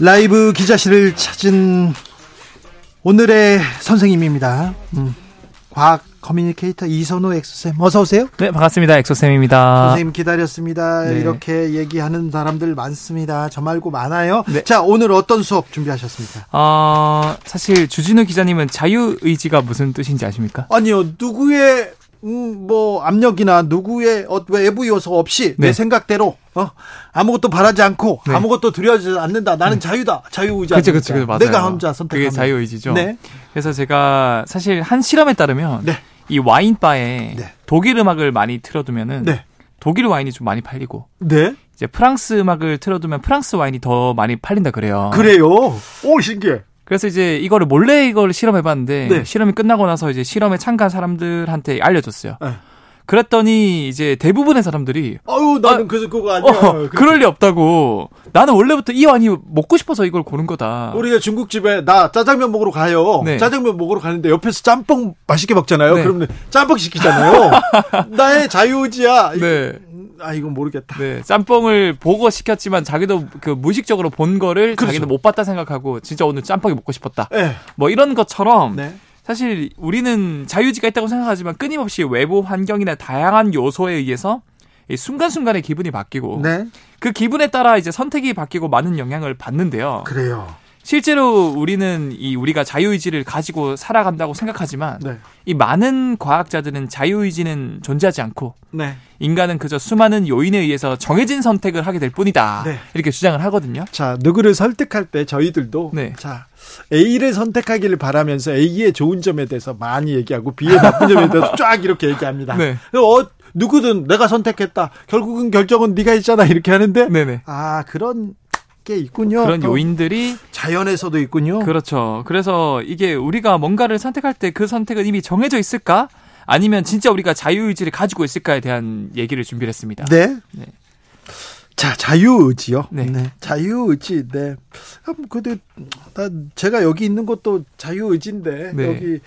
라이브 기자실을 찾은 오늘의 선생님입니다. 음, 과학 커뮤니케이터 이선호 엑소쌤 어서 오세요. 네 반갑습니다 엑소쌤입니다. 선생님 기다렸습니다. 네. 이렇게 얘기하는 사람들 많습니다. 저 말고 많아요. 네. 자 오늘 어떤 수업 준비하셨습니까? 어, 사실 주진우 기자님은 자유 의지가 무슨 뜻인지 아십니까? 아니요 누구의 음, 뭐 압력이나 누구의 어, 외부 요소 없이 네. 내 생각대로 어, 아무것도 바라지 않고 네. 아무것도 두려워하지 않는다. 나는 네. 자유다. 자유의지. 그렇죠, 그렇죠, 맞아요. 내가 혼자 선택하는. 그게 자유의지죠. 네. 그래서 제가 사실 한 실험에 따르면 네. 이 와인 바에 네. 독일 음악을 많이 틀어두면은 네. 독일 와인이 좀 많이 팔리고. 네. 이제 프랑스 음악을 틀어두면 프랑스 와인이 더 많이 팔린다 그래요. 그래요? 오 신기해. 그래서 이제 이거를 몰래 이걸 실험해봤는데 네. 실험이 끝나고 나서 이제 실험에 참가한 사람들한테 알려줬어요. 네. 그랬더니 이제 대부분의 사람들이 아유 나는 아, 그래서 그거 아니야. 어, 그럴 리 없다고. 나는 원래부터 이 와인이 먹고 싶어서 이걸 고른 거다. 우리가 중국집에 나 짜장면 먹으러 가요. 네. 짜장면 먹으러 가는데 옆에서 짬뽕 맛있게 먹잖아요. 네. 그러면 짬뽕 시키잖아요. 나의 자유의지야. 네. 아 이건 모르겠다. 네, 짬뽕을 보고 시켰지만 자기도 그 무의식적으로 본 거를 그렇죠. 자기는 못 봤다 생각하고 진짜 오늘 짬뽕이 먹고 싶었다. 네. 뭐 이런 것처럼 네. 사실 우리는 자유지가 있다고 생각하지만 끊임없이 외부 환경이나 다양한 요소에 의해서 순간순간의 기분이 바뀌고 네. 그 기분에 따라 이제 선택이 바뀌고 많은 영향을 받는데요. 그래요. 실제로 우리는 이 우리가 자유의지를 가지고 살아간다고 생각하지만 네. 이 많은 과학자들은 자유의지는 존재하지 않고 네. 인간은 그저 수많은 요인에 의해서 정해진 선택을 하게 될 뿐이다. 네. 이렇게 주장을 하거든요. 자, 누구를 설득할 때 저희들도 네. 자, A를 선택하기를 바라면서 A의 좋은 점에 대해서 많이 얘기하고 B의 나쁜 점에 대해서 쫙 이렇게 얘기합니다. 네. 어, 누구든 내가 선택했다. 결국은 결정은 네가 있잖아. 이렇게 하는데 네네. 아, 그런 게 있군요. 그런 요인들이 자연에서도 있군요. 그렇죠. 그래서 이게 우리가 뭔가를 선택할 때 그 선택은 이미 정해져 있을까? 아니면 진짜 우리가 자유의지를 가지고 있을까에 대한 얘기를 준비를 했습니다. 네. 네. 자, 자유의지요. 네. 네. 자유의지. 네. 그래도 제가 여기 있는 것도 자유의지인데 네. 여기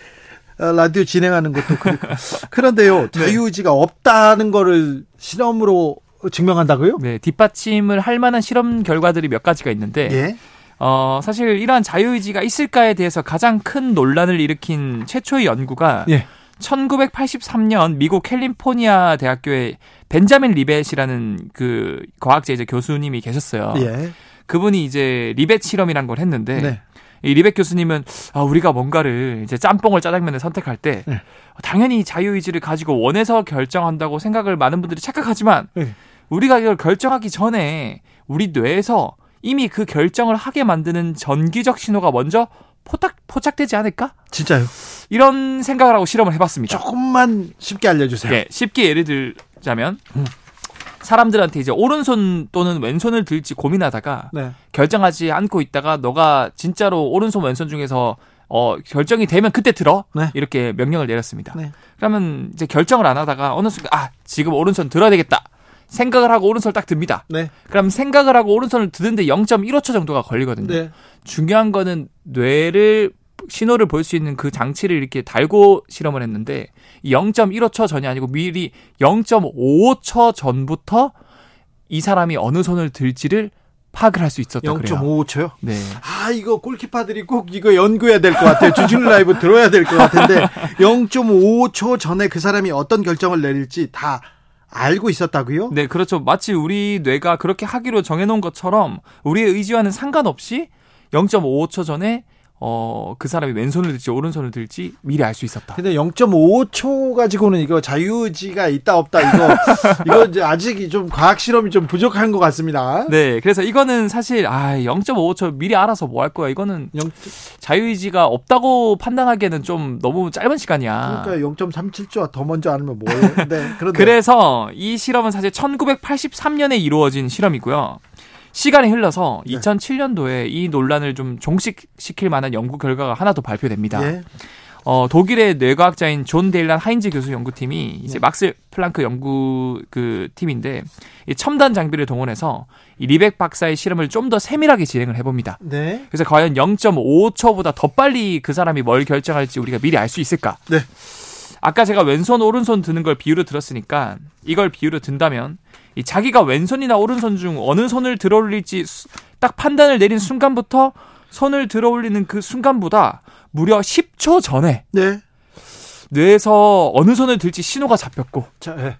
어, 라디오 진행하는 것도 그렇고. 그런데요. 네. 자유의지가 없다는 거를 실험으로 증명한다고요? 네, 뒷받침을 할 만한 실험 결과들이 몇 가지가 있는데 예? 어, 사실 이러한 자유의지가 있을까에 대해서 가장 큰 논란을 일으킨 최초의 연구가 예. 1983년 미국 캘리포니아 대학교의 벤자민 리벳이라는 그 과학자 이제 교수님이 계셨어요. 예. 그분이 이제 리벳 실험이란 걸 했는데 네. 이 리벳 교수님은 아, 우리가 뭔가를 이제 짬뽕을 짜장면을 선택할 때 네. 당연히 자유의지를 가지고 원해서 결정한다고 생각을 많은 분들이 착각하지만 네. 우리가 이걸 결정하기 전에 우리 뇌에서 이미 그 결정을 하게 만드는 전기적 신호가 먼저 포착, 포착되지 않을까? 진짜요? 이런 생각을 하고 실험을 해봤습니다. 조금만 쉽게 알려주세요. 네, 쉽게 예를 들자면 음. 사람들한테 이제 오른손 또는 왼손을 들지 고민하다가 네. 결정하지 않고 있다가 너가 진짜로 오른손 왼손 중에서 어 결정이 되면 그때 들어 네. 이렇게 명령을 내렸습니다. 네. 그러면 이제 결정을 안 하다가 어느 순간 아 지금 오른손 들어야 되겠다. 생각을 하고 오른손을 딱 듭니다. 네. 그럼 생각을 하고 오른손을 드는데 0.15초 정도가 걸리거든요. 네. 중요한 거는 뇌를 신호를 볼 수 있는 그 장치를 이렇게 달고 실험을 했는데 0.15초 전이 아니고 미리 0.55초 전부터 이 사람이 어느 손을 들지를 파악을 할 수 있었다 그래요. 0.55초요? 네. 아, 이거 골키파들이 꼭 이거 연구해야 될 것 같아요. 주진우 라이브 들어야 될 것 같은데 0.55초 전에 그 사람이 어떤 결정을 내릴지 다 알고 있었다고요? 네, 그렇죠. 마치 우리 뇌가 그렇게 하기로 정해놓은 것처럼 우리의 의지와는 상관없이 0.55초 전에 어, 그 사람이 왼손을 들지 오른손을 들지 미리 알 수 있었다. 근데 0.5초 가지고는 이거 자유의지가 있다 없다 이거 이거 아직 좀 과학 실험이 좀 부족한 것 같습니다. 네, 그래서 이거는 사실 아 0.5초 미리 알아서 뭐 할 거야 이거는 0... 자유의지가 없다고 판단하기에는 좀 너무 짧은 시간이야. 그러니까 0.37초 더 먼저 알면 뭐예요? 네, 그런데 그래서 이 실험은 사실 1983년에 이루어진 실험이고요. 시간이 흘러서 네. 2007년도에 이 논란을 좀 종식시킬 만한 연구 결과가 하나 더 발표됩니다. 예. 어, 독일의 뇌과학자인 존 딜런 헤인즈 교수 연구팀이 이제 네. 막스 플랑크 연구 그 팀인데 이 첨단 장비를 동원해서 이 리벳 박사의 실험을 좀 더 세밀하게 진행을 해봅니다. 네. 그래서 과연 0.5초보다 더 빨리 그 사람이 뭘 결정할지 우리가 미리 알 수 있을까? 네. 아까 제가 왼손 오른손 드는 걸 비유로 들었으니까 이걸 비유로 든다면 이 자기가 왼손이나 오른손 중 어느 손을 들어올릴지 딱 판단을 내린 순간부터 손을 들어올리는 그 순간보다 무려 10초 전에 네. 뇌에서 어느 손을 들지 신호가 잡혔고 자, 네.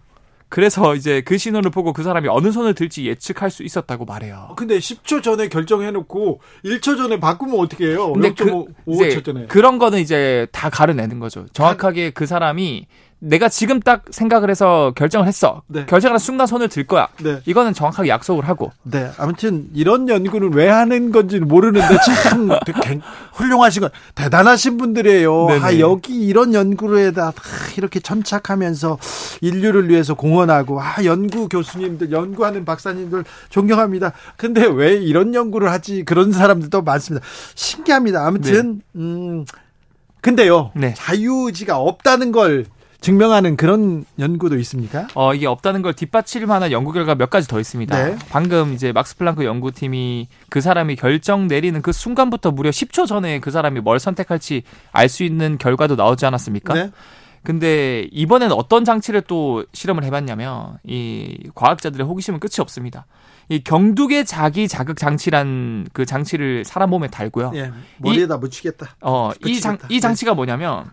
그래서 이제 그 신호를 보고 그 사람이 어느 손을 들지 예측할 수 있었다고 말해요. 근데 10초 전에 결정해놓고 1초 전에 바꾸면 어떻게 해요? 근데 그, 5초 전에. 그런 거는 이제 다 가려내는 거죠. 정확하게 그 사람이 내가 지금 딱 생각을 해서 결정을 했어. 네. 결정하는 순간 손을 들 거야. 네. 이거는 정확하게 약속을 하고. 네. 아무튼 이런 연구는 왜 하는 건지는 모르는데 참 훌륭하시고 대단하신 분들이에요. 네네. 아, 여기 이런 연구에다 이렇게 천착하면서 인류를 위해서 공헌하고 아, 연구 교수님들, 연구하는 박사님들 존경합니다. 근데 왜 이런 연구를 하지? 그런 사람들도 많습니다. 신기합니다. 아무튼 네. 음 근데요. 네. 자유의지가 없다는 걸 증명하는 그런 연구도 있습니까? 어, 이게 없다는 걸 뒷받칠 만한 연구 결과 몇 가지 더 있습니다. 네. 방금 이제 막스 플랑크 연구팀이 그 사람이 결정 내리는 그 순간부터 무려 10초 전에 그 사람이 뭘 선택할지 알 수 있는 결과도 나오지 않았습니까? 네. 근데 이번엔 어떤 장치를 또 실험을 해봤냐면 이 과학자들의 호기심은 끝이 없습니다. 이 경두계 자기 자극 장치란 그 장치를 사람 몸에 달고요. 예, 머리에다 이, 묻히겠다. 어, 이 장, 이 장치가 뭐냐면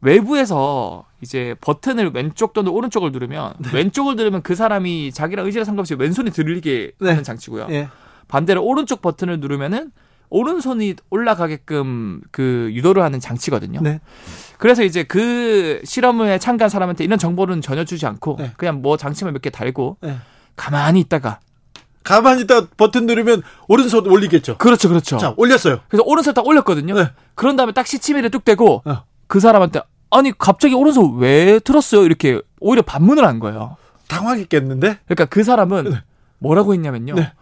외부에서 이제 버튼을 왼쪽 또는 오른쪽을 누르면 네. 왼쪽을 누르면 그 사람이 자기랑 의지랑 상관없이 왼손이 들리게 네. 하는 장치고요. 네. 반대로 오른쪽 버튼을 누르면은 오른손이 올라가게끔 그 유도를 하는 장치거든요. 네. 그래서 이제 그 실험에 참가한 사람한테 이런 정보는 전혀 주지 않고 네. 그냥 뭐 장치만 몇 개 달고 네. 가만히 있다가 가만히 있다 버튼 누르면 오른손 올리겠죠. 그렇죠, 그렇죠. 자, 올렸어요. 그래서 오른손 딱 올렸거든요. 네. 그런 다음에 딱 시치미를 뚝 대고 어. 그 사람한테 아니 갑자기 오른손 왜 틀었어요? 이렇게 오히려 반문을 한 거예요. 당황했겠는데? 그러니까 그 사람은 네. 뭐라고 했냐면요. 네.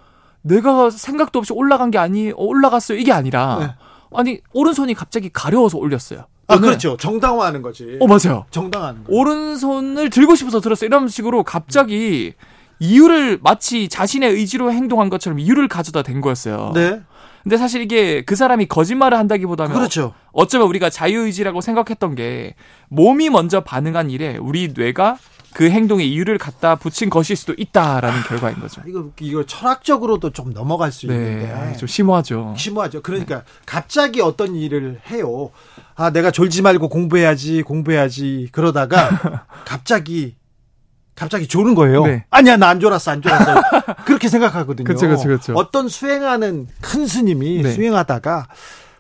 내가 생각도 없이 올라간 게 아니 올라갔어요 이게 아니라 네. 아니 오른손이 갑자기 가려워서 올렸어요. 아 그렇죠. 정당화하는 거지. 어 맞아요. 정당하는 거. 오른손을 들고 싶어서 들었어요. 이런 식으로 갑자기 이유를 마치 자신의 의지로 행동한 것처럼 이유를 가져다 댄 거였어요. 네. 근데 사실 이게 그 사람이 거짓말을 한다기보다는 그렇죠. 어쩌면 우리가 자유의지라고 생각했던 게 몸이 먼저 반응한 일에 우리 뇌가 그 행동에 이유를 갖다 붙인 것일 수도 있다라는 아, 결과인 거죠. 이거 이거 철학적으로도 좀 넘어갈 수 네, 있는데 아, 좀 심오하죠. 심오하죠. 그러니까 네. 갑자기 어떤 일을 해요. 아 내가 졸지 말고 공부해야지 공부해야지 그러다가 갑자기 갑자기 조는 거예요. 네. 아니야, 나 안 졸았어, 안 졸았어. 그렇게 생각하거든요. 그쵸, 그쵸, 그쵸. 어떤 수행하는 큰 스님이 네. 수행하다가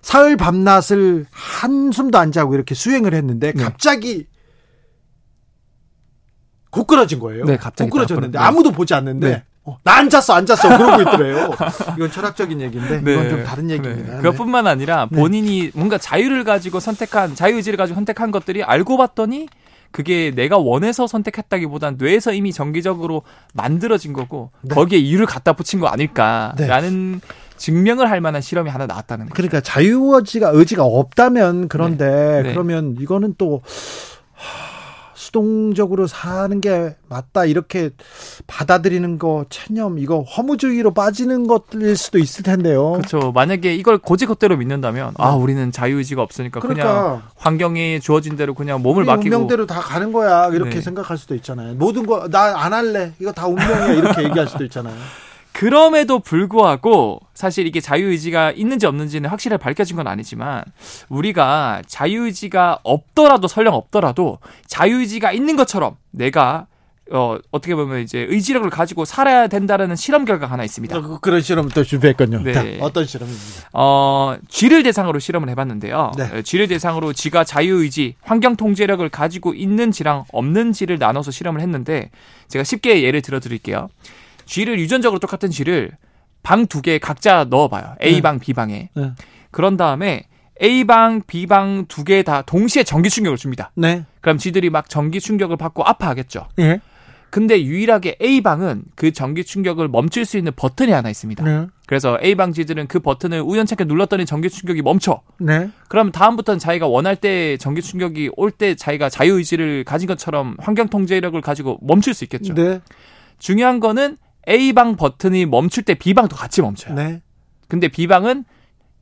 사흘 밤낮을 한숨도 안 자고 이렇게 수행을 했는데 네. 갑자기 고꾸라진 거예요. 네, 갑자기 고꾸라졌는데 아무도 보지 않는데 네. 어, 나안 잤어, 안 잤어. 그러고 있더래요. 이건 철학적인 얘기인데 네. 이건 좀 다른 얘기입니다. 네. 그것뿐만 아니라 본인이 뭔가 자유를 가지고 선택한 자유의지를 가지고 선택한 것들이 알고 봤더니 그게 내가 원해서 선택했다기보단 뇌에서 이미 정기적으로 만들어진 거고 네. 거기에 이유를 갖다 붙인 거 아닐까라는 네. 증명을 할 만한 실험이 하나 나왔다는 거죠. 그러니까 자유의지가 의지가 없다면 그런데 네. 네. 그러면 이거는 또 수동적으로 사는 게 맞다 이렇게 받아들이는 거 체념 이거 허무주의로 빠지는 것일 수도 있을 텐데요. 그렇죠. 만약에 이걸 고지것대로 믿는다면 아 네. 우리는 자유의지가 없으니까 그러니까 그냥 환경이 주어진 대로 그냥 몸을 맡기고 운명대로 다 가는 거야 이렇게 네. 생각할 수도 있잖아요. 모든 거 나 안 할래 이거 다 운명이야 이렇게 얘기할 수도 있잖아요. 그럼에도 불구하고 사실 이게 자유의지가 있는지 없는지는 확실히 밝혀진 건 아니지만 우리가 자유의지가 없더라도 설령 없더라도 자유의지가 있는 것처럼 내가 어, 어떻게 보면 이제 의지력을 가지고 살아야 된다라는 실험 결과가 하나 있습니다. 어, 그런 실험 또 준비했군요. 네. 자, 어떤 실험입니까? 어, 쥐를 대상으로 실험을 해봤는데요. 네. 어, 쥐를 대상으로 쥐가 자유의지, 환경 통제력을 가지고 있는 쥐랑 없는 쥐를 나눠서 실험을 했는데 제가 쉽게 예를 들어 드릴게요. 쥐를 유전적으로 똑같은 쥐를 방 두 개 각자 넣어봐요. A방, 네. B방에. 네. 그런 다음에 A방, B방 두 개 다 동시에 전기 충격을 줍니다. 네. 그럼 쥐들이 막 전기 충격을 받고 아파하겠죠. 네. 근데 유일하게 A방은 그 전기 충격을 멈출 수 있는 버튼이 하나 있습니다. 네. 그래서 A방 지들은 그 버튼을 우연찮게 눌렀더니 전기 충격이 멈춰. 네. 그럼 다음부터는 자기가 원할 때 전기 충격이 올 때 자기가 자유 의지를 가진 것처럼 환경 통제력을 가지고 멈출 수 있겠죠. 네. 중요한 거는 A방 버튼이 멈출 때 B방도 같이 멈춰요. 네. 근데 B방은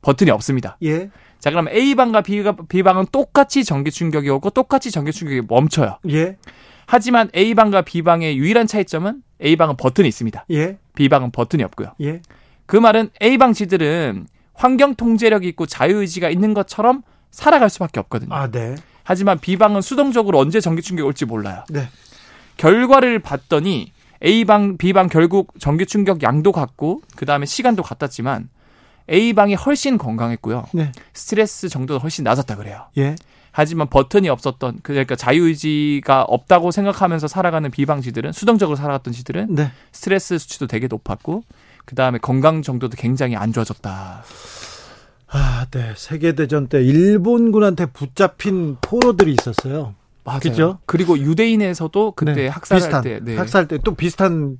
버튼이 없습니다. 예. 자, 그럼 A방과 B방은 똑같이 전기 충격이 오고 똑같이 전기 충격이 멈춰요. 예. 하지만 A방과 B방의 유일한 차이점은 A방은 버튼이 있습니다. 예. B방은 버튼이 없고요. 예. 그 말은 A방 지들은 환경 통제력이 있고 자유의지가 있는 것처럼 살아갈 수밖에 없거든요. 아, 네. 하지만 B방은 수동적으로 언제 전기 충격이 올지 몰라요. 네. 결과를 봤더니 A방, B방 결국 전기 충격 양도 같고 그다음에 시간도 같았지만 A방이 훨씬 건강했고요. 네. 스트레스 정도도 훨씬 낮았다 그래요. 예. 하지만 버튼이 없었던 그러니까 자유의지가 없다고 생각하면서 살아가는 비방지들은 수동적으로 살아갔던 지들은 네. 스트레스 수치도 되게 높았고 그 다음에 건강 정도도 굉장히 안 좋아졌다. 아, 네. 세계 대전 때 일본군한테 붙잡힌 포로들이 있었어요. 맞아요. 그죠? 그리고 유대인에서도 그때 네. 학살할 때, 네. 학살 때 또 비슷한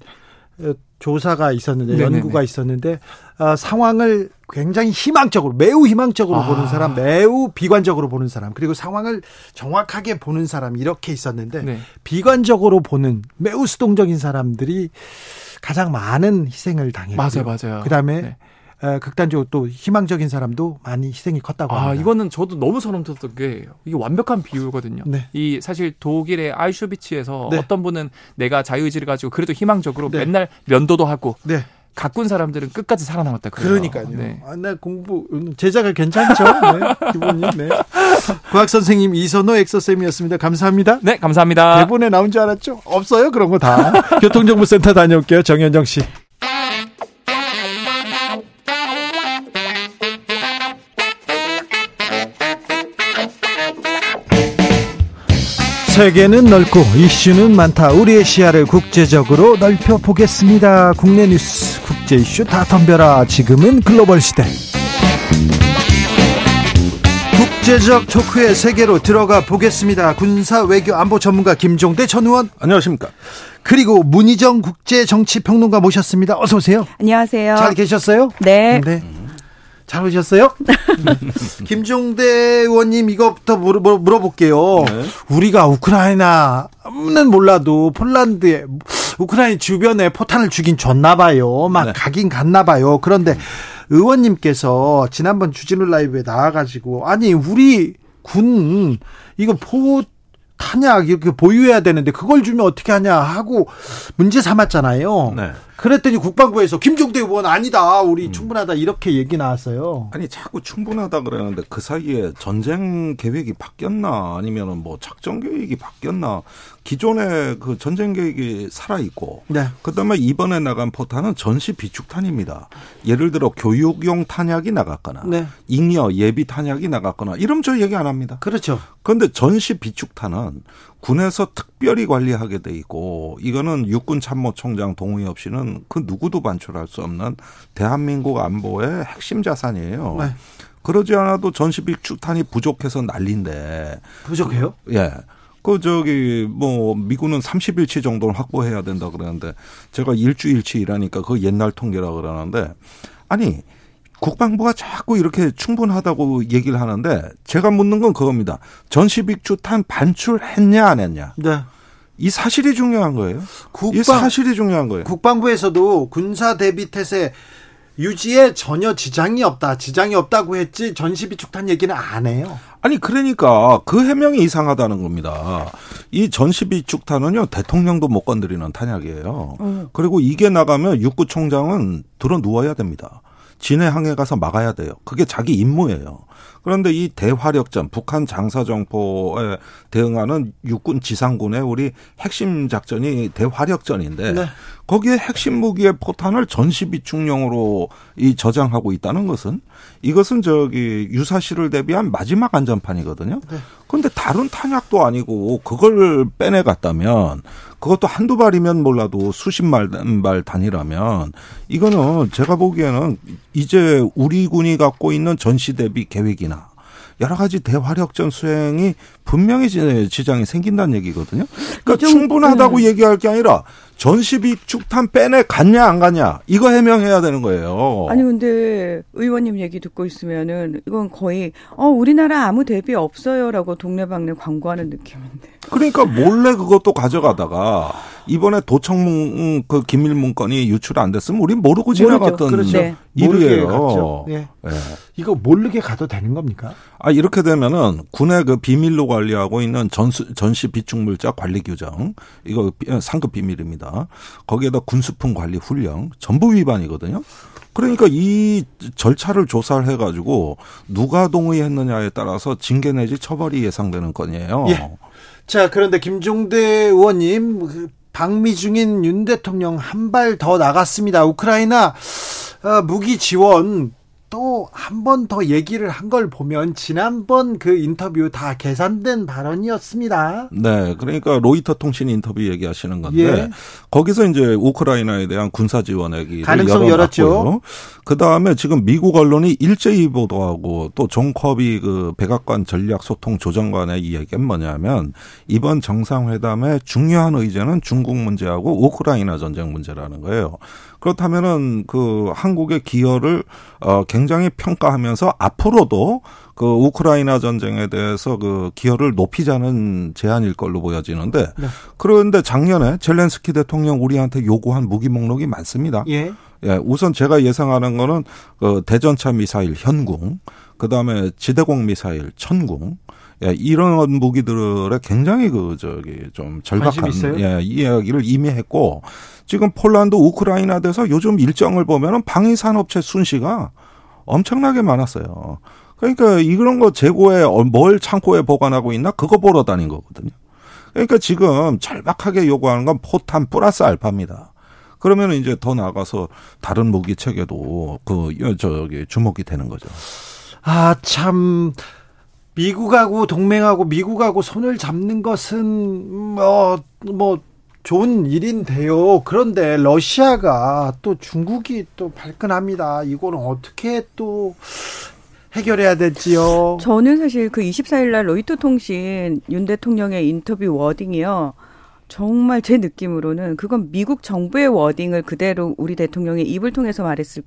어, 조사가 있었는데 네네네. 연구가 있었는데 어, 상황을 굉장히 희망적으로 매우 희망적으로 아. 보는 사람 매우 비관적으로 보는 사람 그리고 상황을 정확하게 보는 사람 이렇게 있었는데 네. 비관적으로 보는 매우 수동적인 사람들이 가장 많은 희생을 당했고 맞아요 맞아요 그다음에 네. 어, 극단적으로 또 희망적인 사람도 많이 희생이 컸다고 아, 합니다. 이거는 저도 너무 소름 돋았던 게 이게 완벽한 비유거든요. 네. 이 사실 독일의 아이슈비츠에서 네. 어떤 분은 내가 자유의지를 가지고 그래도 희망적으로 네. 맨날 면도도 하고 네. 가꾼 사람들은 끝까지 살아남았다. 그래요. 그러니까요. 네. 아, 나 공부 제자가 괜찮죠. 네, 기본이. 네. 과학 선생님 이선호 엑서쌤이었습니다. 감사합니다. 네, 감사합니다. 대본에 나온 줄 알았죠? 없어요. 그런 거 다. 교통정보센터 다녀올게요. 정현정 씨. 세계는 넓고 이슈는 많다. 우리의 시야를 국제적으로 넓혀 보겠습니다. 국내 뉴스, 국제 이슈 다 덤벼라. 지금은 글로벌 시대. 국제적 토크의 세계로 들어가 보겠습니다. 군사 외교 안보 전문가 김종대 전 의원. 안녕하십니까. 그리고 문희정 국제 정치 평론가 모셨습니다. 어서 오세요. 안녕하세요. 잘 계셨어요? 네. 네. 잘 오셨어요? 김종대 의원님 이거부터 물어, 물어볼게요. 네. 우리가 우크라이나는 몰라도 폴란드에 우크라이나 주변에 포탄을 주긴 줬나 봐요. 막 네. 가긴 갔나 봐요. 그런데 의원님께서 지난번 주진우 라이브에 나와가지고 아니 우리 군 이거 포 탄약 이렇게 보유해야 되는데 그걸 주면 어떻게 하냐 하고 문제 삼았잖아요. 네. 그랬더니 국방부에서 김종대 의원 아니다. 우리 음. 충분하다. 이렇게 얘기 나왔어요. 아니, 자꾸 충분하다 그러는데 그 사이에 전쟁 계획이 바뀌었나 아니면은 뭐 작전 계획이 바뀌었나 기존의 그 전쟁 계획이 살아 있고 네. 그다음에 이번에 나간 포탄은 전시 비축탄입니다. 예를 들어 교육용 탄약이 나갔거나 네. 잉여 예비 탄약이 나갔거나 이러면 저 얘기 안 합니다. 그렇죠. 그런데 전시 비축탄은 군에서 특별히 관리하게 돼 있고 이거는 육군 참모총장 동의 없이는 그 누구도 반출할 수 없는 대한민국 안보의 핵심 자산이에요. 네. 그러지 않아도 전시 비축탄이 부족해서 난린데 부족해요? 예. 그 저기 뭐 미군은 30일치 정도는 확보해야 된다 그러는데 제가 일주일치 일하니까 그 옛날 통계라 그러는데 아니 국방부가 자꾸 이렇게 충분하다고 얘기를 하는데 제가 묻는 건 그겁니다. 전시빅주탄 반출했냐 안 했냐. 네. 이 사실이 중요한 거예요. 국방, 이 사실이 중요한 거예요. 국방부에서도 군사 대비 태세 유지에 전혀 지장이 없다. 지장이 없다고 했지 전시비축탄 얘기는 안 해요. 아니 그러니까 그 해명이 이상하다는 겁니다. 이 전시비축탄은요 대통령도 못 건드리는 탄약이에요. 음. 그리고 이게 나가면 육구총장은 들어 누워야 됩니다. 진해 항에 가서 막아야 돼요. 그게 자기 임무예요. 그런데 이 대화력전 북한 장사 정포에 대응하는 육군 지상군의 우리 핵심 작전이 대화력전인데 네. 거기에 핵심 무기의 포탄을 전시 비축용으로 이 저장하고 있다는 것은 이것은 저기 유사시를 대비한 마지막 안전판이거든요. 네. 그런데 다른 탄약도 아니고 그걸 빼내 갔다면 그것도 한두 발이면 몰라도 수십 말, 발 단위라면 이거는 제가 보기에는 이제 우리 군이 갖고 있는 전시 대비 계획 이나 여러 가지 대화력전 수행이 분명히 지장이 생긴다는 얘기거든요. 그러니까 충분하다고 네. 얘기할 게 아니라 전시비 축탄 빼내 갔냐 안 갔냐 이거 해명해야 되는 거예요. 아니 근데 의원님 얘기 듣고 있으면은 이건 거의 어 우리나라 아무 대비 없어요라고 동네방네 광고하는 느낌인데. 그러니까 몰래 그것도 가져가다가 이번에 도청 그 기밀 문건이 유출 안 됐으면 우리 모르고 지나갔던 그렇죠. 네. 일이에요. 네. 네. 이거 모르게 가도 되는 겁니까? 아 이렇게 되면은 군의 그 비밀로 관리하고 있는 전수, 전시 비축물자 관리 규정 이거 상급 비밀입니다. 거기에다 군수품 관리 훈령 전부 위반이거든요. 그러니까 이 절차를 조사를 해가지고 누가 동의했느냐에 따라서 징계 내지 처벌이 예상되는 건이에요. 예. 자, 그런데 김종대 의원님, 그 방미 중인 윤 대통령 한 발 더 나갔습니다. 우크라이나 어, 무기 지원 또 한 번 더 얘기를 한 걸 보면 지난번 그 인터뷰 다 계산된 발언이었습니다. 네, 그러니까 로이터 통신 인터뷰 얘기하시는 건데 예. 거기서 이제 우크라이나에 대한 군사 지원 얘기를 가능성 열었죠. 그 다음에 지금 미국 언론이 일제히 보도하고 또존 커비 그 백악관 전략 소통 조정관의 이야기는 뭐냐면 이번 정상회담의 중요한 의제는 중국 문제하고 우크라이나 전쟁 문제라는 거예요. 그렇다면은 그 한국의 기여를 어 굉장히 평가하면서 앞으로도 그 우크라이나 전쟁에 대해서 그 기여를 높이자는 제안일 걸로 보여지는데 네. 그런데 작년에 젤렌스키 대통령 우리한테 요구한 무기 목록이 많습니다. 예. 예, 우선 제가 예상하는 거는 그 대전차 미사일 현궁, 그다음에 지대공 미사일 천궁, 예, 이런 무기들에 굉장히 그 저기 좀 절박한 예, 이야기를 이미 했고 지금 폴란드 우크라이나 돼서 요즘 일정을 보면은 방위 산업체 순시가 엄청나게 많았어요. 그러니까 이런 거 재고에 뭘 창고에 보관하고 있나 그거 보러 다닌 거거든요. 그러니까 지금 절박하게 요구하는 건 포탄 플러스 알파입니다. 그러면 이제 더 나가서 다른 무기 체계도 그 저기 주목이 되는 거죠. 아 참. 미국하고 동맹하고 미국하고 손을 잡는 것은 뭐뭐 뭐 좋은 일인데요. 그런데 러시아가 또 중국이 또 발끈합니다. 이거는 어떻게 또 해결해야 될지요? 저는 사실 그 24일 날 로이터 통신 윤 대통령의 인터뷰 워딩이요. 정말 제 느낌으로는 그건 미국 정부의 워딩을 그대로 우리 대통령의 입을 통해서 말했을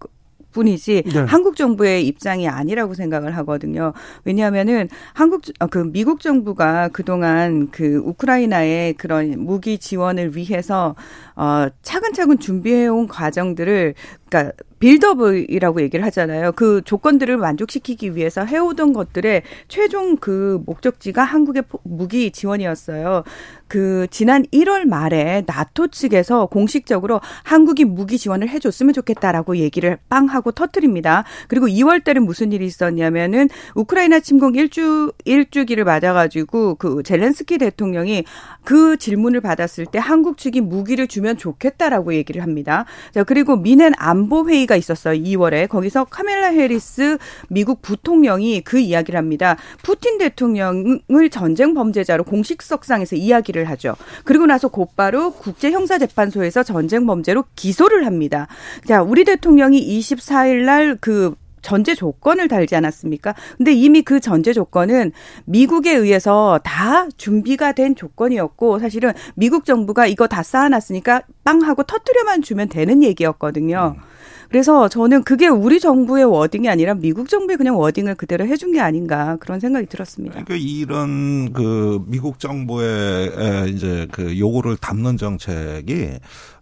뿐이지 네. 한국 정부의 입장이 아니라고 생각을 하거든요. 왜냐하면은 한국 어, 그 미국 정부가 그동안 그 우크라이나의 그런 무기 지원을 위해서 어 차근차근 준비해 온 과정들을 그러니까 빌더블이라고 얘기를 하잖아요. 그 조건들을 만족시키기 위해서 해오던 것들의 최종 그 목적지가 한국의 무기 지원이었어요. 그 지난 1월 말에 나토 측에서 공식적으로 한국이 무기 지원을 해줬으면 좋겠다라고 얘기를 빵 하고 터트립니다. 그리고 2월 달에 무슨 일이 있었냐면은 우크라이나 침공 1주 1주기를 맞아가지고 그 젤렌스키 대통령이 그 질문을 받았을 때 한국 측이 무기를 주면 좋겠다라고 얘기를 합니다. 자 그리고 미넨 안보 회의가 있었어요. 2월에 거기서 카멜라 해리스 미국 부통령이 그 이야기를 합니다. 푸틴 대통령을 전쟁 범죄자로 공식 석상에서 이야기를 하죠. 그리고 나서 곧바로 국제 형사 재판소에서 전쟁 범죄로 기소를 합니다. 자 우리 대통령이 24일 날그 전제 조건을 달지 않았습니까? 근데 이미 그 전제 조건은 미국에 의해서 다 준비가 된 조건이었고 사실은 미국 정부가 이거 다 쌓아놨으니까 빵 하고 터트려만 주면 되는 얘기였거든요. 음. 그래서 저는 그게 우리 정부의 워딩이 아니라 미국 정부의 그냥 워딩을 그대로 해준 게 아닌가 그런 생각이 들었습니다. 그러니까 이런 그 미국 정부의 이제 그 요구를 담는 정책이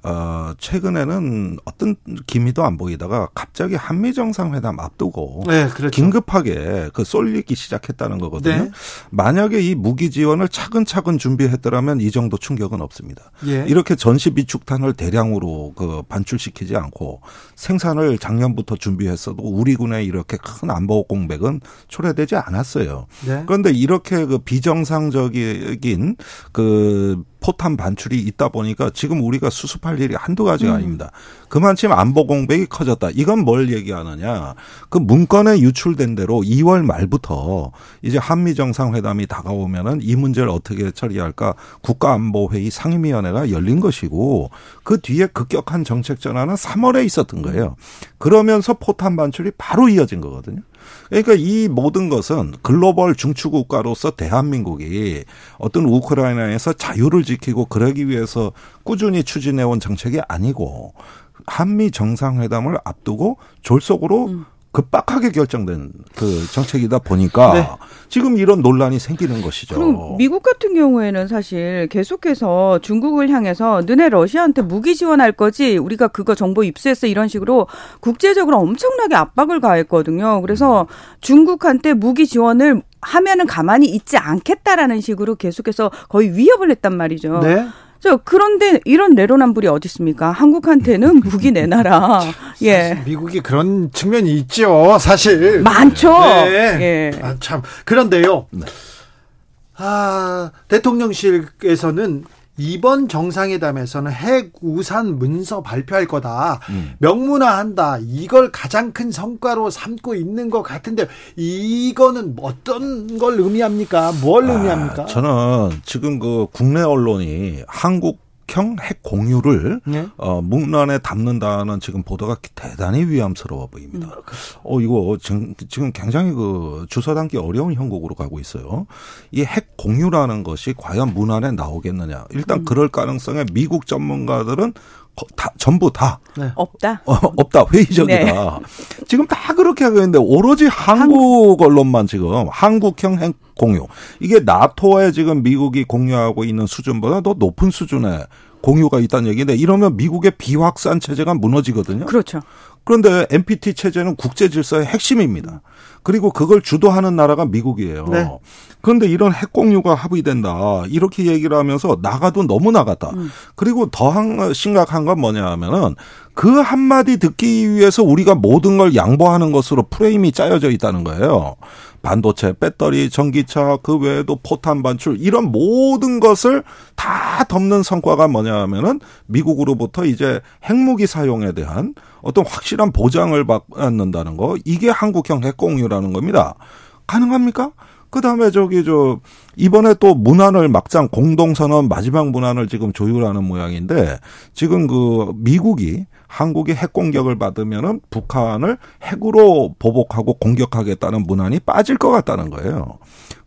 어, 최근에는 어떤 기미도 안 보이다가 갑자기 한미 정상회담 앞두고 네, 그렇죠. 긴급하게 그 쏠리기 시작했다는 거거든요. 네. 만약에 이 무기 지원을 차근차근 준비했더라면 이 정도 충격은 없습니다. 예. 이렇게 전시 비축탄을 대량으로 그 반출시키지 않고 생산을 작년부터 준비했어도 우리 군에 이렇게 큰 안보 공백은 초래되지 않았어요. 네. 그런데 이렇게 그 비정상적인 그 포탄 반출이 있다 보니까 지금 우리가 수습할 일이 한두 가지가 음. 아닙니다. 그만큼 안보 공백이 커졌다. 이건 뭘 얘기하느냐. 그 문건에 유출된 대로 2월 말부터 이제 한미 정상회담이 다가오면은 이 문제를 어떻게 처리할까 국가안보회의 상임위원회가 열린 것이고 그 뒤에 급격한 정책 전환은 3월에 있었던 거예요. 그러면서 포탄 반출이 바로 이어진 거거든요. 그러니까 이 모든 것은 글로벌 중추국가로서 대한민국이 어떤 우크라이나에서 자유를 지키고 그러기 위해서 꾸준히 추진해온 정책이 아니고 한미 정상회담을 앞두고 졸속으로 음. 급박하게 결정된 그 정책이다 보니까 네. 지금 이런 논란이 생기는 것이죠. 그럼 미국 같은 경우에는 사실 계속해서 중국을 향해서 너네 러시아한테 무기 지원할 거지 우리가 그거 정보 입수했어 이런 식으로 국제적으로 엄청나게 압박을 가했거든요. 그래서 중국한테 무기 지원을 하면은 가만히 있지 않겠다라는 식으로 계속해서 거의 위협을 했단 말이죠. 네. 저 그런데 이런 내로남불이 어디 있습니까? 한국한테는 무기 내놔라. 예. 미국이 그런 측면이 있죠. 사실 많죠. 네. 예. 아, 참 그런데요. 네. 아 대통령실에서는 이번 정상회담에서는 핵 우산 문서 발표할 거다. 음. 명문화한다. 이걸 가장 큰 성과로 삼고 있는 것 같은데 이거는 어떤 걸 의미합니까? 뭘 아, 의미합니까? 저는 지금 그 국내 언론이 한국 핵핵 공유를 네? 어, 문란에 담는다는 지금 보도가 대단히 위험스러워 보입니다. 음. 어 이거 지금, 지금 굉장히 그 주워 담기 어려운 형국으로 가고 있어요. 이 핵 공유라는 것이 과연 문안에 나오겠느냐? 일단 음. 그럴 가능성에 미국 전문가들은 다 전부 다 네. 없다. 어, 없다. 회의적이다. 네. 지금 다 그렇게 하고 있는데 오로지 한국 언론만 지금 한국형 핵 공유. 이게 나토에 지금 미국이 공유하고 있는 수준보다 더 높은 수준의 공유가 있다는 얘기인데 이러면 미국의 비확산 체제가 무너지거든요. 그렇죠. 그런데 NPT 체제는 국제 질서의 핵심입니다. 그리고 그걸 주도하는 나라가 미국이에요. 네. 그런데 이런 핵 공유가 합의된다. 이렇게 얘기를 하면서 나가도 너무 나갔다. 음. 그리고 더 심각한 건 뭐냐 하면은 그 한마디 듣기 위해서 우리가 모든 걸 양보하는 것으로 프레임이 짜여져 있다는 거예요. 반도체, 배터리, 전기차, 그 외에도 포탄 반출 이런 모든 것을 다 덮는 성과가 뭐냐 하면은 미국으로부터 이제 핵무기 사용에 대한 어떤 확실한 보장을 받는다는 거 이게 한국형 핵공유라는 겁니다. 가능합니까? 그 다음에 저기 저 이번에 또 문안을 막장 공동선언 마지막 문안을 지금 조율하는 모양인데 지금 그 미국이 한국이 핵 공격을 받으면은 북한을 핵으로 보복하고 공격하겠다는 문안이 빠질 것 같다는 거예요.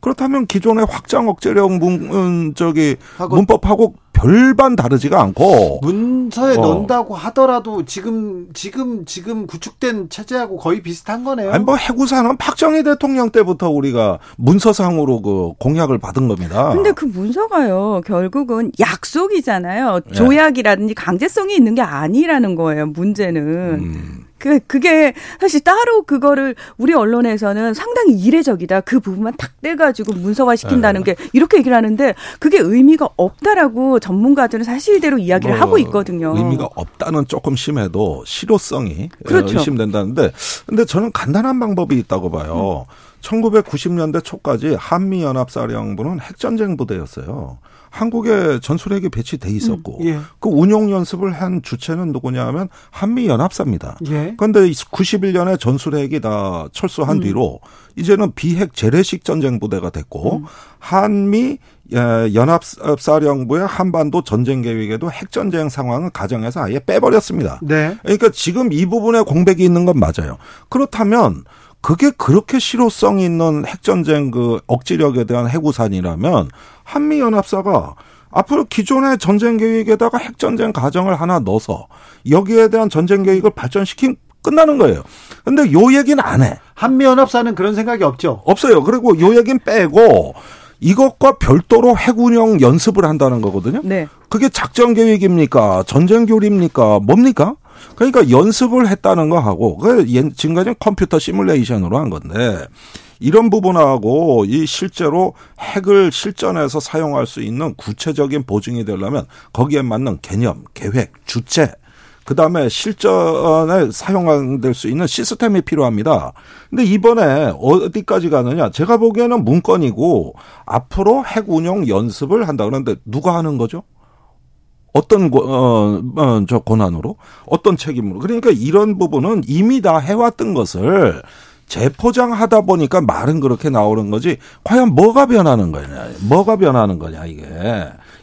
그렇다면 기존의 확장 억제령 문 저기 문법하고 별반 다르지가 않고 문서에 어. 넣는다고 하더라도 지금 지금 지금 구축된 체제하고 거의 비슷한 거네요. 아니 뭐 해구사는 박정희 대통령 때부터 우리가 문서상으로 그 공약을 받은 겁니다. 근데 그 문서가요 결국은 약속이잖아요. 예. 조약이라든지 강제성이 있는 게 아니라는 거예요. 문제는. 음. 그, 그게 사실 따로 그거를 우리 언론에서는 상당히 이례적이다. 그 부분만 탁 떼가지고 문서화 시킨다는 네. 게 이렇게 얘기를 하는데 그게 의미가 없다라고 전문가들은 사실대로 이야기를 뭐 하고 있거든요. 의미가 없다는 조금 심해도 실효성이 그렇죠. 의심된다는데 근데 저는 간단한 방법이 있다고 봐요. 음. 1990년대 초까지 한미연합사령부는 핵전쟁 부대였어요. 한국에 전술핵이 배치돼 있었고 음, 예. 그 운용 연습을 한 주체는 누구냐 하면 한미 연합사입니다. 예. 그런데 91년에 전술핵이 다 철수한 음. 뒤로 이제는 비핵 재래식 전쟁 부대가 됐고 음. 한미 예, 연합사령부의 한반도 전쟁 계획에도 핵전쟁 상황을 가정해서 아예 빼버렸습니다. 네. 그러니까 지금 이 부분에 공백이 있는 건 맞아요. 그렇다면 그게 그렇게 실효성 있는 핵전쟁 그 억지력에 대한 해구산이라면 한미연합사가 앞으로 기존의 전쟁 계획에다가 핵전쟁 가정을 하나 넣어서 여기에 대한 전쟁 계획을 발전시키면 끝나는 거예요. 근데 요 얘기는 안 해. 한미연합사는 그런 생각이 없죠. 없어요. 그리고 요 얘기는 빼고 이것과 별도로 핵운용 연습을 한다는 거거든요. 네. 그게 작전 계획입니까? 전쟁 교리입니까? 뭡니까? 그러니까 연습을 했다는 거 하고 그 지금까지 컴퓨터 시뮬레이션으로 한 건데 이런 부분하고 이 실제로 핵을 실전에서 사용할 수 있는 구체적인 보증이 되려면 거기에 맞는 개념, 계획, 주체 그 다음에 실전에 사용될 수 있는 시스템이 필요합니다. 근데 이번에 어디까지 가느냐? 제가 보기에는 문건이고 앞으로 핵 운용 연습을 한다. 그런데 누가 하는 거죠? 어떤 어, 어, 저 권한으로 어떤 책임으로. 그러니까 이런 부분은 이미 다 해왔던 것을 재포장하다 보니까 말은 그렇게 나오는 거지. 과연 뭐가 변하는 거냐. 뭐가 변하는 거냐 이게.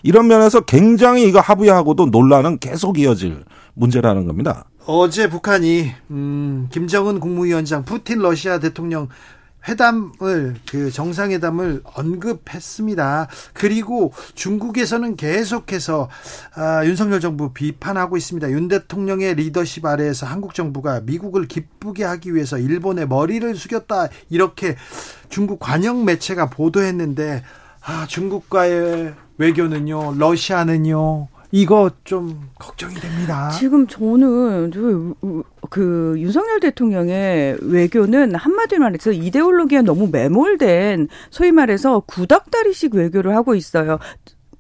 이런 면에서 굉장히 이거 합의하고도 논란은 계속 이어질 문제라는 겁니다. 어제 북한이 음, 김정은 국무위원장, 푸틴 러시아 대통령 회담을 그 정상회담을 언급했습니다. 그리고 중국에서는 계속해서 아, 윤석열 정부 비판하고 있습니다. 윤 대통령의 리더십 아래에서 한국 정부가 미국을 기쁘게 하기 위해서 일본의 머리를 숙였다 이렇게 중국 관영 매체가 보도했는데 아, 중국과의 외교는요, 러시아는요. 이거 좀 걱정이 됩니다. 지금 저는 그 윤석열 대통령의 외교는 한마디로 말해서 이데올로기에 너무 매몰된 소위 말해서 구닥다리식 외교를 하고 있어요.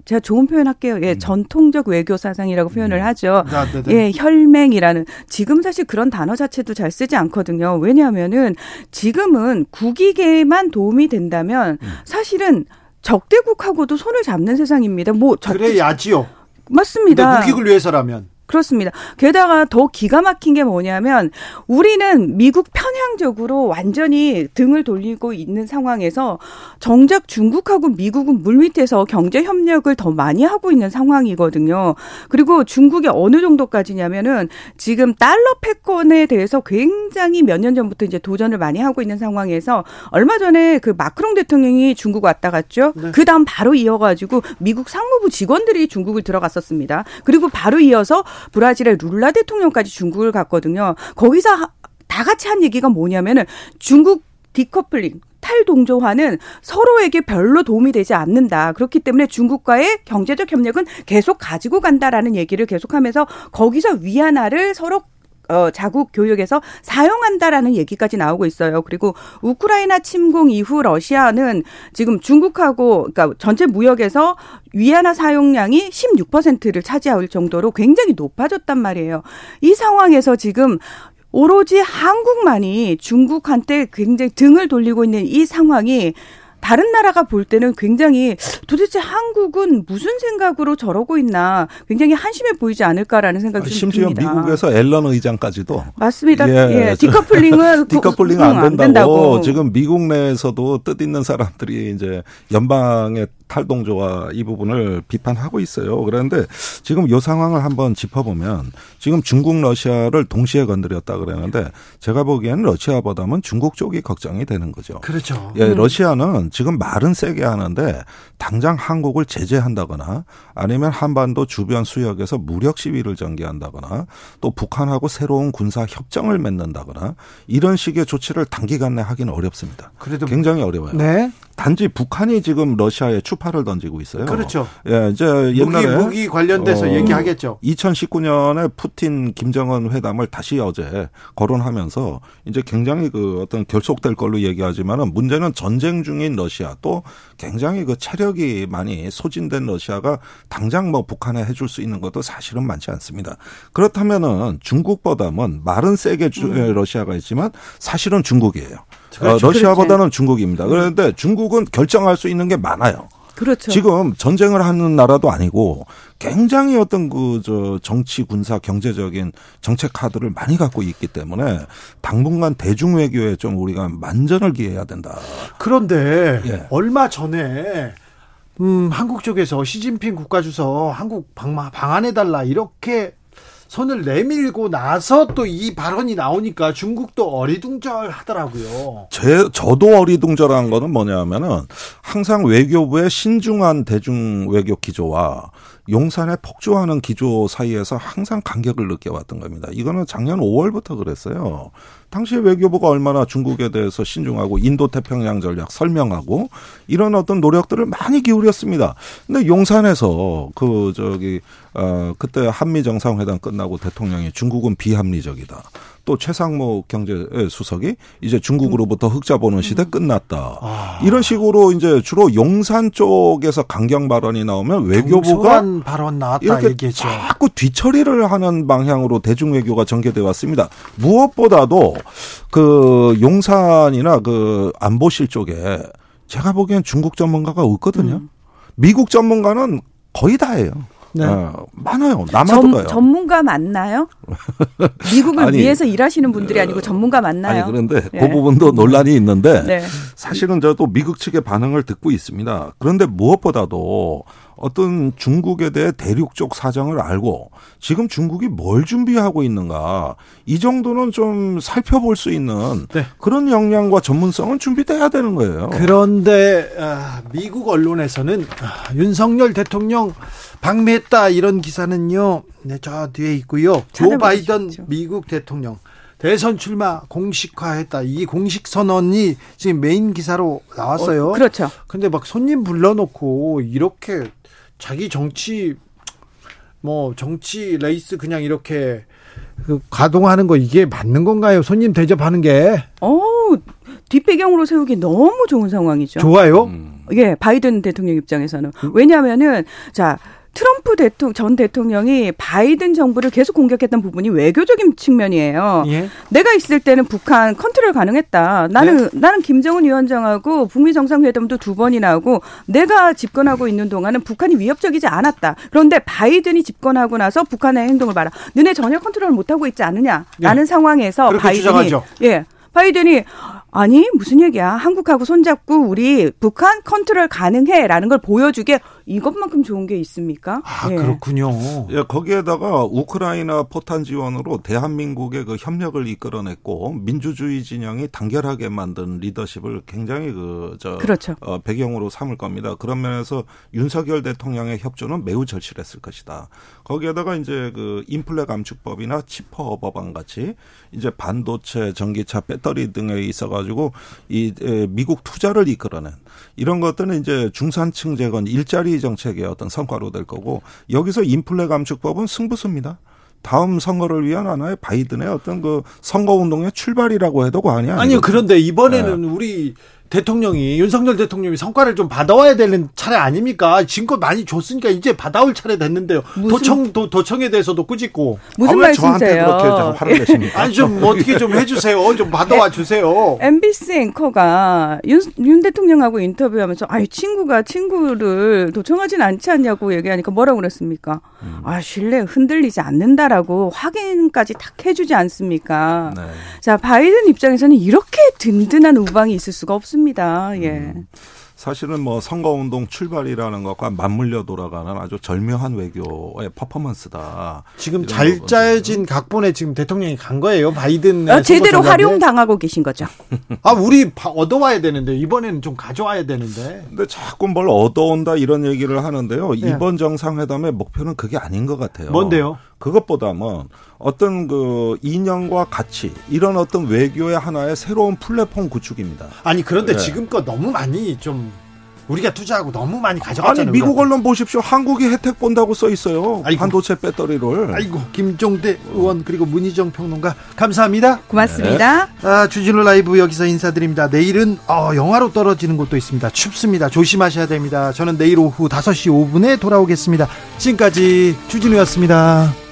제가 좋은 표현 할게요. 예, 음. 전통적 외교 사상이라고 표현을 음. 하죠. 아, 예, 혈맹이라는 지금 사실 그런 단어 자체도 잘 쓰지 않거든요. 왜냐하면은 지금은 국익에만 도움이 된다면 음. 사실은 적대국하고도 손을 잡는 세상입니다. 뭐 적대... 그래야지요. 맞습니다. 국익을 위해서라면. 그렇습니다. 게다가 더 기가 막힌 게 뭐냐면 우리는 미국 편향적으로 완전히 등을 돌리고 있는 상황에서 정작 중국하고 미국은 물밑에서 경제 협력을 더 많이 하고 있는 상황이거든요. 그리고 중국이 어느 정도까지냐면은 지금 달러 패권에 대해서 굉장히 몇 년 전부터 이제 도전을 많이 하고 있는 상황에서 얼마 전에 그 마크롱 대통령이 중국 왔다 갔죠. 네. 그다음 바로 이어가지고 미국 상무부 직원들이 중국을 들어갔었습니다. 그리고 바로 이어서 브라질의 룰라 대통령까지 중국을 갔거든요. 거기서 다 같이 한 얘기가 뭐냐면은 중국 디커플링 탈동조화는 서로에게 별로 도움이 되지 않는다. 그렇기 때문에 중국과의 경제적 협력은 계속 가지고 간다라는 얘기를 계속하면서 거기서 위안화를 서로 어, 자국 교육에서 사용한다라는 얘기까지 나오고 있어요. 그리고 우크라이나 침공 이후 러시아는 지금 중국하고 그러니까 전체 무역에서 위안화 사용량이 16%를 차지할 정도로 굉장히 높아졌단 말이에요. 이 상황에서 지금 오로지 한국만이 중국한테 굉장히 등을 돌리고 있는 이 상황이 다른 나라가 볼 때는 굉장히 도대체 한국은 무슨 생각으로 저러고 있나 굉장히 한심해 보이지 않을까라는 생각이 아, 심지어 듭니다. 미국에서 앨런 의장까지도 맞습니다. 예, 예. 디커플링은 디커플링 안, 안 된다고. 지금 미국 내에서도 뜻 있는 사람들이 이제 연방의 탈동조와 이 부분을 비판하고 있어요. 그런데 지금 이 상황을 한번 짚어보면 지금 중국 러시아를 동시에 건드렸다 그러는데 제가 보기에는 러시아보다는 중국 쪽이 걱정이 되는 거죠. 그렇죠. 예, 음. 러시아는 지금 말은 세게 하는데 당장 한국을 제재한다거나 아니면 한반도 주변 수역에서 무력 시위를 전개한다거나 또 북한하고 새로운 군사 협정을 맺는다거나 이런 식의 조치를 단기간 내 하기는 어렵습니다. 그래도 굉장히 어려워요. 네. 단지 북한이 지금 러시아에 추파를 던지고 있어요. 그렇죠. 예, 이제 옛날에 무기, 무기 관련돼서 어, 얘기하겠죠. 2019년에 푸틴 김정은 회담을 다시 어제 거론하면서 이제 굉장히 그 어떤 결속될 걸로 얘기하지만은 문제는 전쟁 중인 러시아 또 굉장히 그 체력이 많이 소진된 러시아가 당장 뭐 북한에 해줄 수 있는 것도 사실은 많지 않습니다. 그렇다면은 중국보다는 말은 세게 음. 러시아가 있지만 사실은 중국이에요. 그렇죠. 어, 러시아보다는 그렇지. 중국입니다. 그런데 중국은 결정할 수 있는 게 많아요. 그렇죠. 지금 전쟁을 하는 나라도 아니고 굉장히 어떤 그 저 정치 군사 경제적인 정책 카드를 많이 갖고 있기 때문에 당분간 대중 외교에 좀 우리가 만전을 기해야 된다. 그런데 예. 얼마 전에 음, 한국 쪽에서 시진핑 국가주석 한국 방한해 달라 이렇게 손을 내밀고 나서 또 이 발언이 나오니까 중국도 어리둥절하더라고요. 제 저도 어리둥절한 거는 뭐냐면은 항상 외교부의 신중한 대중 외교 기조와 용산에 폭주하는 기조 사이에서 항상 간격을 느껴왔던 겁니다. 이거는 작년 5월부터 그랬어요. 당시 외교부가 얼마나 중국에 대해서 신중하고 인도 태평양 전략 설명하고 이런 어떤 노력들을 많이 기울였습니다. 근데 용산에서 그 저기 어 그때 한미 정상회담 끝나고 대통령이 중국은 비합리적이다. 또 최상무 경제수석이 이제 중국으로부터 흑자 보는 시대 음. 끝났다. 아. 이런 식으로 이제 주로 용산 쪽에서 강경 발언이 나오면 외교부가 발언 나왔다 이렇게 얘기했죠. 자꾸 뒤처리를 하는 방향으로 대중 외교가 전개돼 왔습니다. 무엇보다도 그 용산이나 그 안보실 쪽에 제가 보기엔 중국 전문가가 없거든요. 음. 미국 전문가는 거의 다예요. 네. 어, 많아요. 남아도 가요. 전문가 맞나요? 미국을 아니, 위해서 일하시는 분들이 아니고 전문가 맞나요? 아니 그런데 네. 그 부분도 논란이 있는데 네. 사실은 저도 미국 측의 반응을 듣고 있습니다. 그런데 무엇보다도 어떤 중국에 대해 대륙 적 사정을 알고 지금 중국이 뭘 준비하고 있는가 이 정도는 좀 살펴볼 수 있는 네. 그런 역량과 전문성은 준비돼야 되는 거예요. 그런데 아, 미국 언론에서는 아, 윤석열 대통령 방미했다 이런 기사는요. 네, 저 뒤에 있고요. 조 바이든 미국 대통령 대선 출마 공식화했다. 이 공식 선언이 지금 메인 기사로 나왔어요. 어, 그렇죠. 근데 막 손님 불러놓고 이렇게 자기 정치 뭐 정치 레이스 그냥 이렇게 그 가동하는 거 이게 맞는 건가요? 손님 대접하는 게? 어 뒷배경으로 세우기 너무 좋은 상황이죠. 좋아요. 음. 예, 바이든 대통령 입장에서는 왜냐하면은 자 트럼프 대통령 전 대통령이 바이든 정부를 계속 공격했던 부분이 외교적인 측면이에요. 예? 내가 있을 때는 북한 컨트롤 가능했다. 나는 네? 나는 김정은 위원장하고 북미 정상회담도 두 번이나 하고 내가 집권하고 있는 동안은 북한이 위협적이지 않았다. 그런데 바이든이 집권하고 나서 북한의 행동을 봐라. 너네 전혀 컨트롤 못 하고 있지 않느냐라는 예. 상황에서 바이든이 주장하죠. 예. 바이든이 아니 무슨 얘기야 한국하고 손잡고 우리 북한 컨트롤 가능해라는 걸 보여주게 이것만큼 좋은 게 있습니까? 아 예. 그렇군요. 예, 거기에다가 우크라이나 포탄 지원으로 대한민국의 그 협력을 이끌어냈고 민주주의 진영이 단결하게 만든 리더십을 굉장히 그저 그렇죠. 어, 배경으로 삼을 겁니다. 그런 면에서 윤석열 대통령의 협조는 매우 절실했을 것이다. 거기에다가 이제 그 인플레 감축법이나 칩포 법안 같이 이제 반도체, 전기차, 배터리 등에 있어 가지고 이 미국 투자를 이끌어낸 이런 것들은 이제 중산층 재건 일자리 정책의 어떤 성과로 될 거고 여기서 인플레 감축법은 승부수입니다. 다음 선거를 위한 하나의 바이든의 어떤 그 선거 운동의 출발이라고 해도 과언이 아니에요. 아니요. 그런데 이번에는 네. 우리 대통령이 윤석열 대통령이 성과를 좀 받아와야 되는 차례 아닙니까? 지금껏 많이 줬으니까 이제 받아올 차례 됐는데요. 도청 도, 도청에 대해서도 꾸짖고 무슨 아, 말씀이세요? 그렇게 화를 내십니까? 아니 좀 어떻게 좀 해주세요. 좀 받아와 주세요. MBC 앵커가 윤, 윤 대통령하고 인터뷰하면서 아이 친구가 친구를 도청하진 않지 않냐고 얘기하니까 뭐라고 그랬습니까? 음. 아 신뢰 흔들리지 않는다라고 확인까지 탁 해주지 않습니까? 네. 자 바이든 입장에서는 이렇게 든든한 우방이 있을 수가 없습니다. 없습니다. 예. 음. 사실은 뭐 선거운동 출발이라는 것과 맞물려 돌아가는 아주 절묘한 외교의 퍼포먼스다. 지금 잘 짜여진 각본에 지금 대통령이 간 거예요. 바이든 어, 제대로 활용 당하고 계신 거죠. 아 우리 얻어와야 되는데 이번에는 좀 가져와야 되는데. 근데 자꾸 뭘 얻어온다 이런 얘기를 하는데요. 네. 이번 정상회담의 목표는 그게 아닌 것 같아요. 뭔데요? 그것보다는 어떤 그 인연과 가치 이런 어떤 외교의 하나의 새로운 플랫폼 구축입니다. 아니 그런데 네. 지금껏 너무 많이 좀 우리가 투자하고 너무 많이 가져갔잖아요. 아니 미국 언론 보십시오. 한국이 혜택 본다고 써 있어요. 아이고. 반도체 배터리를. 아이고 김종대 의원 그리고 문희정 평론가 감사합니다. 고맙습니다. 네. 아, 주진우 라이브 여기서 인사드립니다. 내일은 어, 영하로 떨어지는 곳도 있습니다. 춥습니다. 조심하셔야 됩니다. 저는 내일 오후 5시 5분에 돌아오겠습니다. 지금까지 주진우였습니다.